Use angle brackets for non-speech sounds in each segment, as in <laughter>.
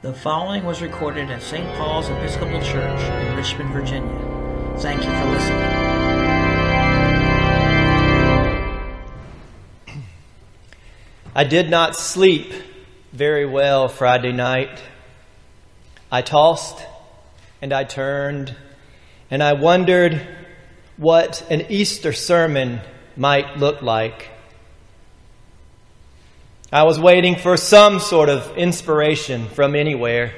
The following was recorded at St. Paul's Episcopal Church in Richmond, Virginia. Thank you for listening. I did not sleep very well Friday night. I tossed and I turned and I wondered what an Easter sermon might look like. I was waiting for some sort of inspiration from anywhere.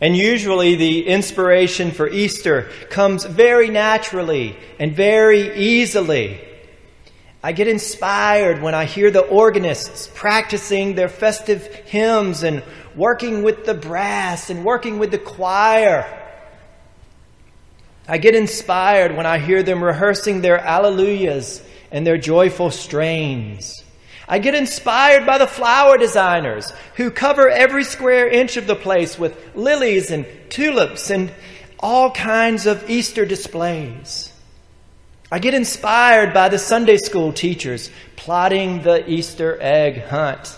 And usually the inspiration for Easter comes very naturally and very easily. I get inspired when I hear the organists practicing their festive hymns and working with the brass and working with the choir. I get inspired when I hear them rehearsing their alleluias and their joyful strains. I get inspired by the flower designers who cover every square inch of the place with lilies and tulips and all kinds of Easter displays. I get inspired by the Sunday school teachers plotting the Easter egg hunt.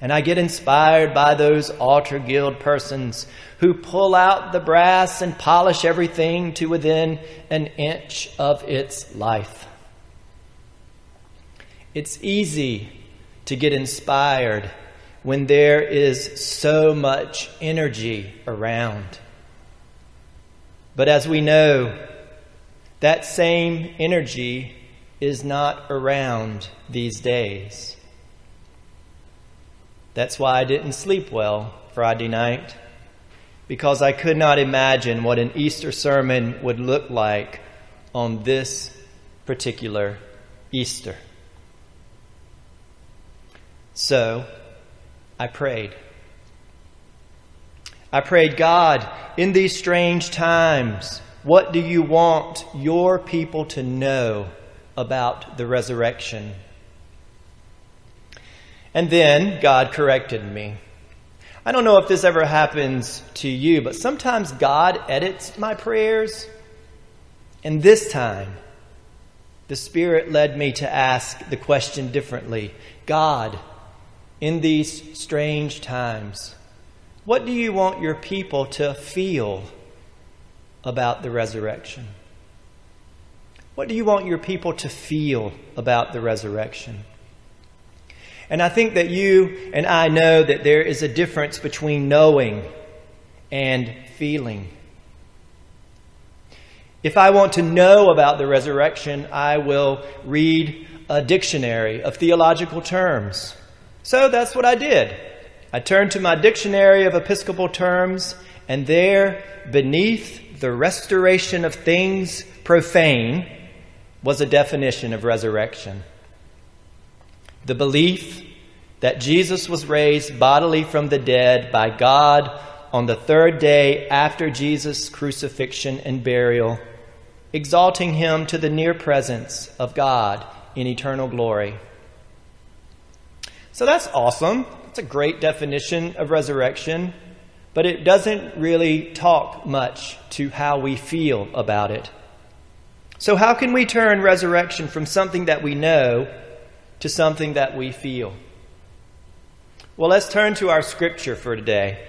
And I get inspired by those altar guild persons who pull out the brass and polish everything to within an inch of its life. It's easy to get inspired when there is so much energy around. But as we know, that same energy is not around these days. That's why I didn't sleep well Friday night, because I could not imagine what an Easter sermon would look like on this particular Easter. So I prayed. I prayed, God, in these strange times, what do you want your people to know about the resurrection? And then God corrected me. I don't know if this ever happens to you, but sometimes God edits my prayers. And this time, the Spirit led me to ask the question differently God, in these strange times? What do you want your people to feel about the resurrection? What do you want your people to feel about the resurrection? And I think that you and I know that there is a difference between knowing and feeling. If I want to know about the resurrection, I will read a dictionary of theological terms. So that's what I did. I turned to my dictionary of Episcopal terms, and there, beneath the restoration of things profane, was a definition of resurrection. The belief that Jesus was raised bodily from the dead by God on the third day after Jesus' crucifixion and burial, exalting him to the near presence of God in eternal glory. So that's awesome. It's a great definition of resurrection, but it doesn't really talk much to how we feel about it. So, how can we turn resurrection from something that we know to something that we feel? Well, let's turn to our scripture for today.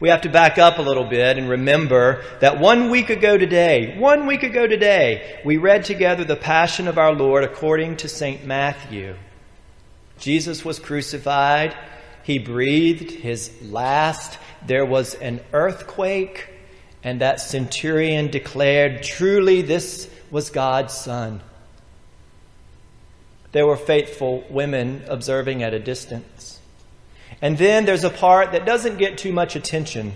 We have to back up a little bit and remember that one week ago today, one week ago today, we read together the Passion of our Lord according to St. Matthew. Jesus was crucified. He breathed his last. There was an earthquake, and that centurion declared, Truly, this was God's Son. There were faithful women observing at a distance. And then there's a part that doesn't get too much attention.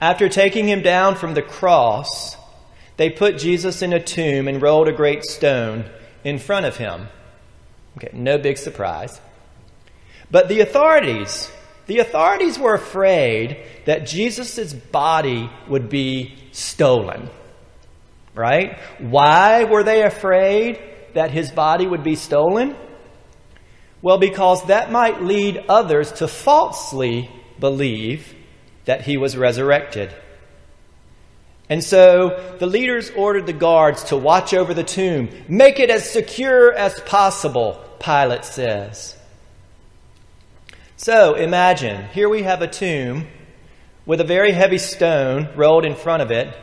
After taking him down from the cross, they put Jesus in a tomb and rolled a great stone in front of him. Okay, no big surprise. But the authorities, the authorities were afraid that Jesus' body would be stolen. Right? Why were they afraid that his body would be stolen? Well, because that might lead others to falsely believe that he was resurrected. And so the leaders ordered the guards to watch over the tomb, make it as secure as possible, Pilate says. So imagine, here we have a tomb with a very heavy stone rolled in front of it,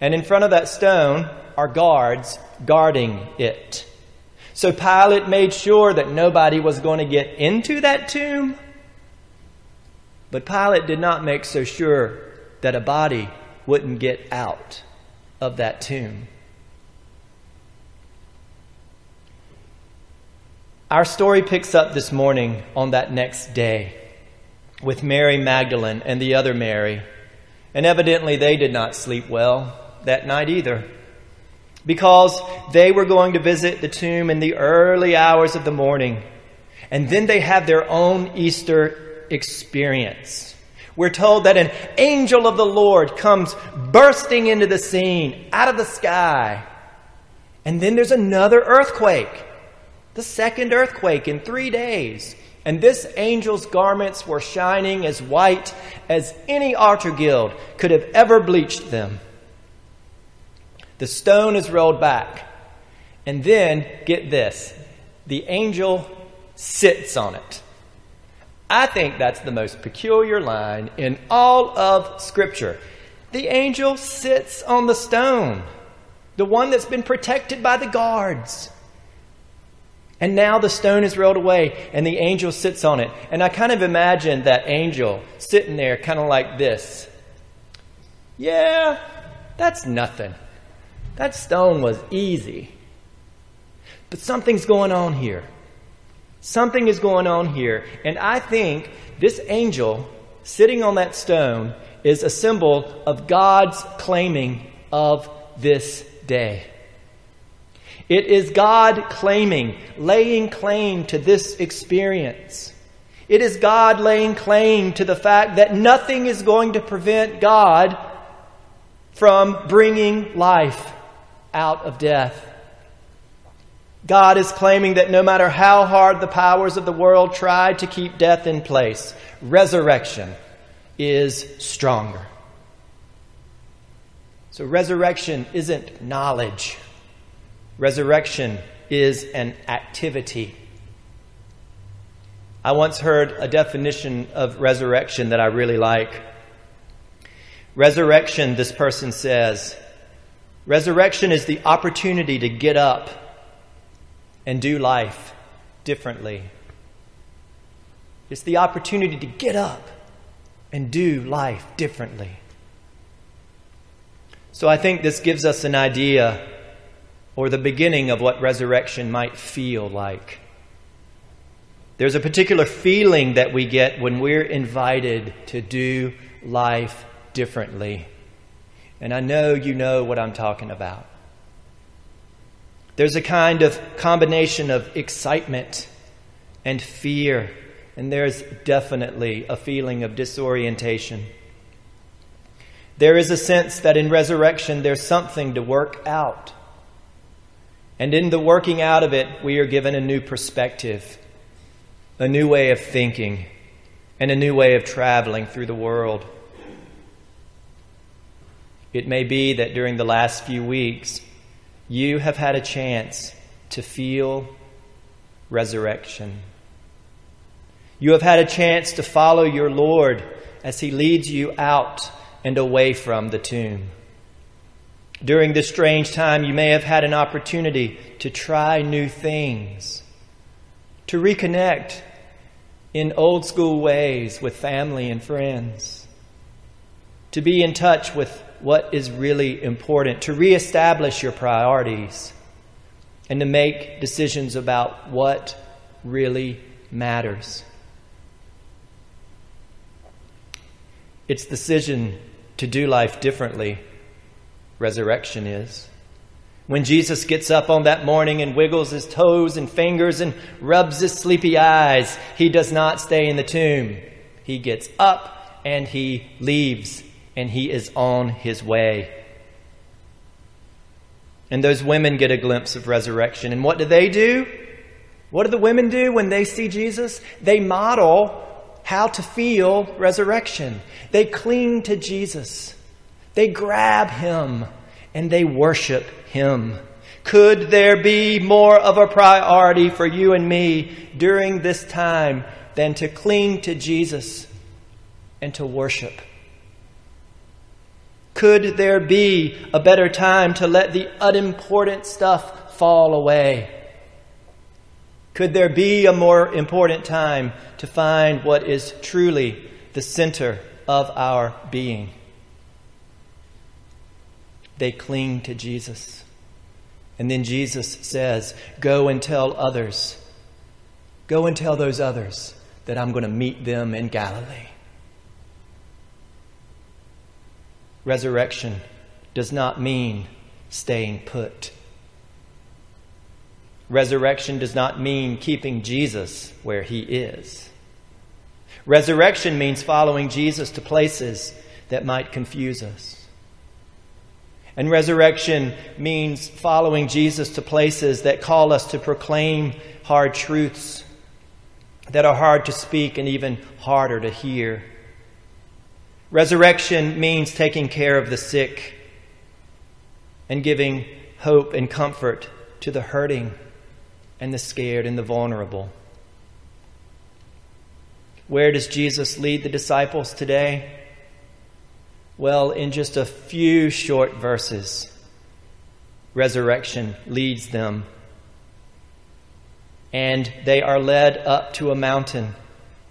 and in front of that stone are guards guarding it. So Pilate made sure that nobody was going to get into that tomb. But Pilate did not make so sure that a body wouldn't get out of that tomb. Our story picks up this morning on that next day with Mary Magdalene and the other Mary. And evidently they did not sleep well that night either. Because they were going to visit the tomb in the early hours of the morning. And then they have their own Easter experience. We're told that an angel of the Lord comes bursting into the scene out of the sky. And then there's another earthquake, the second earthquake in three days. And this angel's garments were shining as white as any altar guild could have ever bleached them. The stone is rolled back. And then, get this the angel sits on it. I think that's the most peculiar line in all of Scripture. The angel sits on the stone, the one that's been protected by the guards. And now the stone is rolled away and the angel sits on it. And I kind of imagine that angel sitting there, kind of like this. Yeah, that's nothing. That stone was easy. But something's going on here. Something is going on here. And I think this angel sitting on that stone is a symbol of God's claiming of this day. It is God claiming, laying claim to this experience. It is God laying claim to the fact that nothing is going to prevent God from bringing life out of death. God is claiming that no matter how hard the powers of the world try to keep death in place, resurrection is stronger. So, resurrection isn't knowledge. Resurrection is an activity. I once heard a definition of resurrection that I really like. Resurrection, this person says, resurrection is the opportunity to get up and do life differently. It's the opportunity to get up and do life differently. So I think this gives us an idea or the beginning of what resurrection might feel like. There's a particular feeling that we get when we're invited to do life differently. And I know you know what I'm talking about. There's a kind of combination of excitement and fear, and there's definitely a feeling of disorientation. There is a sense that in resurrection there's something to work out. And in the working out of it, we are given a new perspective, a new way of thinking, and a new way of traveling through the world. It may be that during the last few weeks, you have had a chance to feel resurrection. You have had a chance to follow your Lord as He leads you out and away from the tomb. During this strange time, you may have had an opportunity to try new things, to reconnect in old school ways with family and friends, to be in touch with what is really important, to reestablish your priorities, and to make decisions about what really matters. It's decision to do life differently resurrection is. When Jesus gets up on that morning and wiggles his toes and fingers and rubs his sleepy eyes, he does not stay in the tomb. He gets up and he leaves and he is on his way. And those women get a glimpse of resurrection. And what do they do? What do the women do when they see Jesus? They model how to feel resurrection. They cling to Jesus. They grab him and they worship him. Could there be more of a priority for you and me during this time than to cling to Jesus and to worship? Could there be a better time to let the unimportant stuff fall away? Could there be a more important time to find what is truly the center of our being? They cling to Jesus. And then Jesus says, Go and tell others. Go and tell those others that I'm going to meet them in Galilee. Resurrection does not mean staying put. Resurrection does not mean keeping Jesus where he is. Resurrection means following Jesus to places that might confuse us. And resurrection means following Jesus to places that call us to proclaim hard truths that are hard to speak and even harder to hear. Resurrection means taking care of the sick and giving hope and comfort to the hurting and the scared and the vulnerable. Where does Jesus lead the disciples today? Well, in just a few short verses, resurrection leads them. And they are led up to a mountain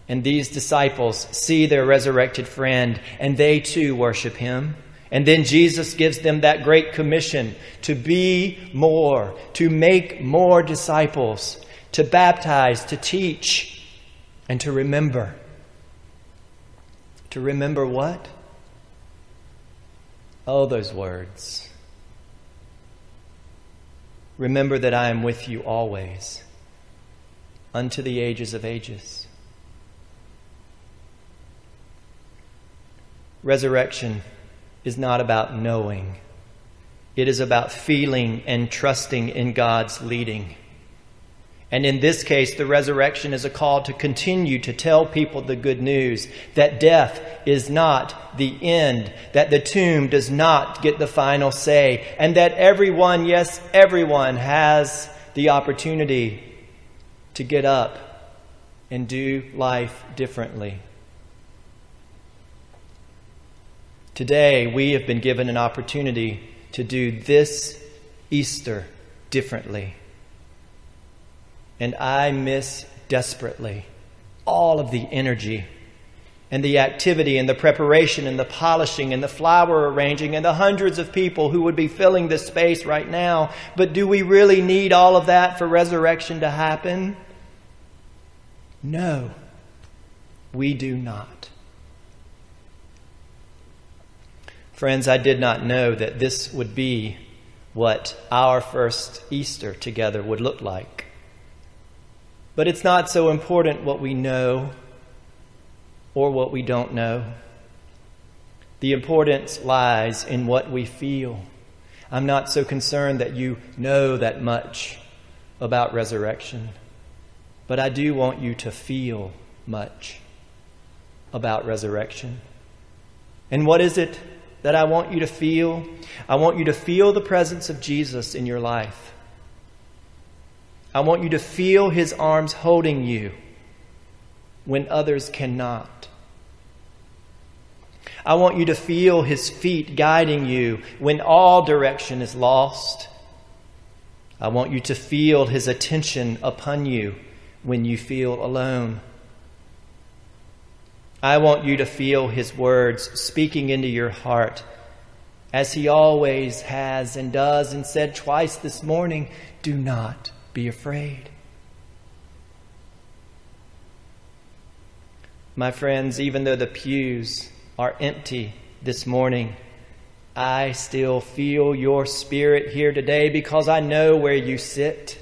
and these disciples see their resurrected friend, and they too worship him. And then Jesus gives them that great commission to be more, to make more disciples, to baptize, to teach, and to remember. To remember what? Oh, those words. Remember that I am with you always, unto the ages of ages. Resurrection is not about knowing, it is about feeling and trusting in God's leading. And in this case, the resurrection is a call to continue to tell people the good news that death is not the end, that the tomb does not get the final say, and that everyone, yes, everyone, has the opportunity to get up and do life differently. Today, we have been given an opportunity to do this Easter differently. And I miss desperately all of the energy and the activity and the preparation and the polishing and the flower arranging and the hundreds of people who would be filling this space right now. But do we really need all of that for resurrection to happen? No, we do not. Friends, I did not know that this would be what our first Easter together would look like. But it's not so important what we know or what we don't know. The importance lies in what we feel. I'm not so concerned that you know that much about resurrection, but I do want you to feel much about resurrection. And what is it that I want you to feel. I want you to feel the presence of Jesus in your life. I want you to feel his arms holding you when others cannot. I want you to feel his feet guiding you when all direction is lost. I want you to feel his attention upon you when you feel alone. I want you to feel His words speaking into your heart as He always has and does and said twice this morning do not be afraid. My friends, even though the pews are empty this morning, I still feel your spirit here today because I know where you sit.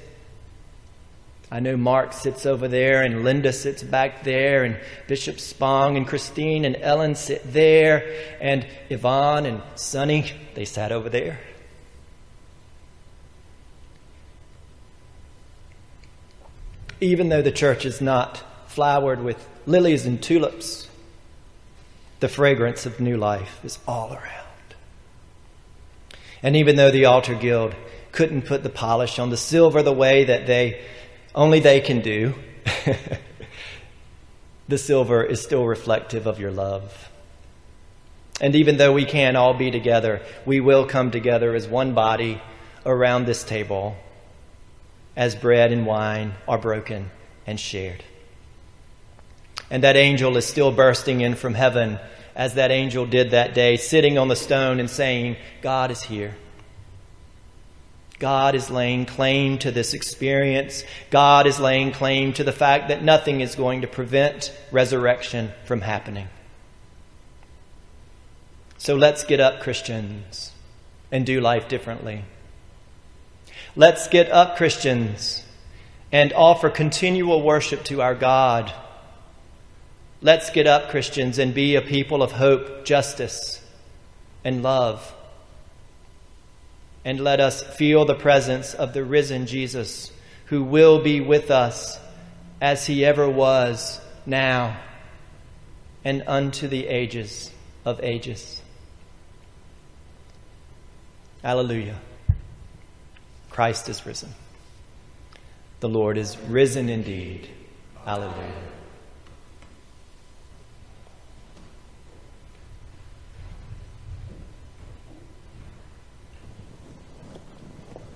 I know Mark sits over there, and Linda sits back there, and Bishop Spong and Christine and Ellen sit there, and Yvonne and Sonny, they sat over there. Even though the church is not flowered with lilies and tulips, the fragrance of new life is all around. And even though the altar guild couldn't put the polish on the silver the way that they only they can do. <laughs> the silver is still reflective of your love. And even though we can't all be together, we will come together as one body around this table as bread and wine are broken and shared. And that angel is still bursting in from heaven as that angel did that day, sitting on the stone and saying, God is here. God is laying claim to this experience. God is laying claim to the fact that nothing is going to prevent resurrection from happening. So let's get up, Christians, and do life differently. Let's get up, Christians, and offer continual worship to our God. Let's get up, Christians, and be a people of hope, justice, and love and let us feel the presence of the risen Jesus who will be with us as he ever was now and unto the ages of ages. Alleluia. Christ is risen. The Lord is risen indeed. Alleluia.